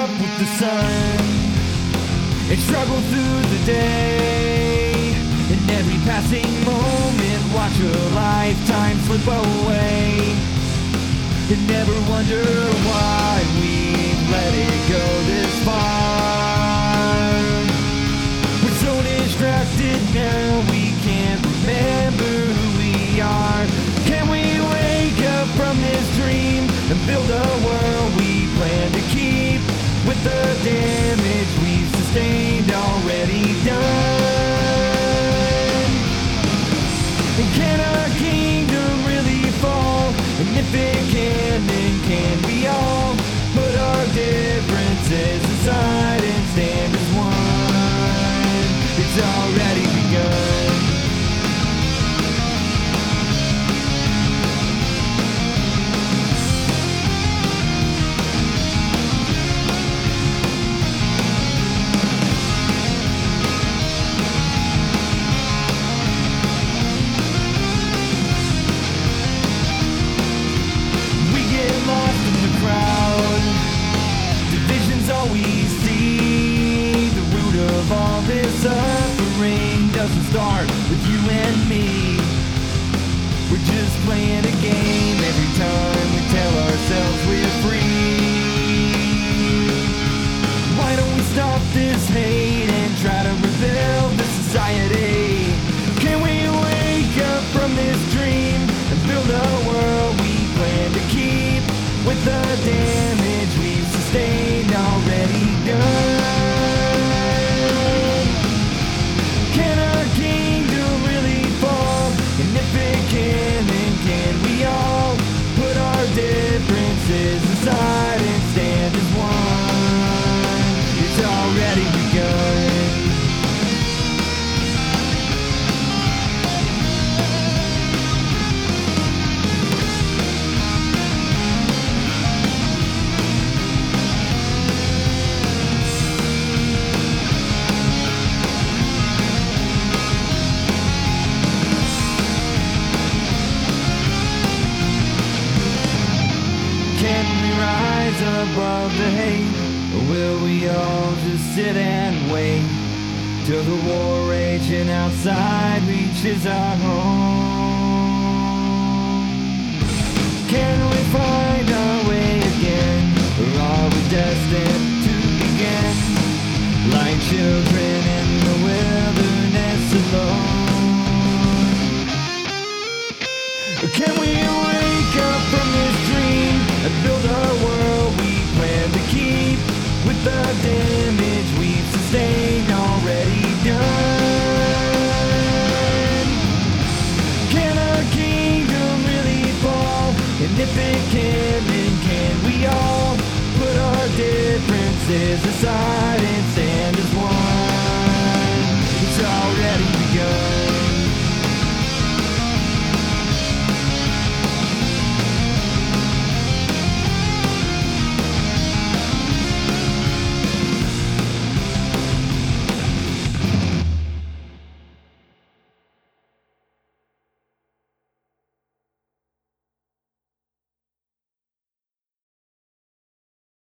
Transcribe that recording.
up with the sun and struggle through the day. In every passing moment, watch a lifetime slip away. And never wonder why we let it go. damage we've sustained already done. And can our kingdom really fall? And if it can, day. Can we rise above the hate? Or will we all just sit and wait till the war raging outside reaches our home? Can we find our way again? Or are we destined to begin like children in the wilderness alone? Can we? desire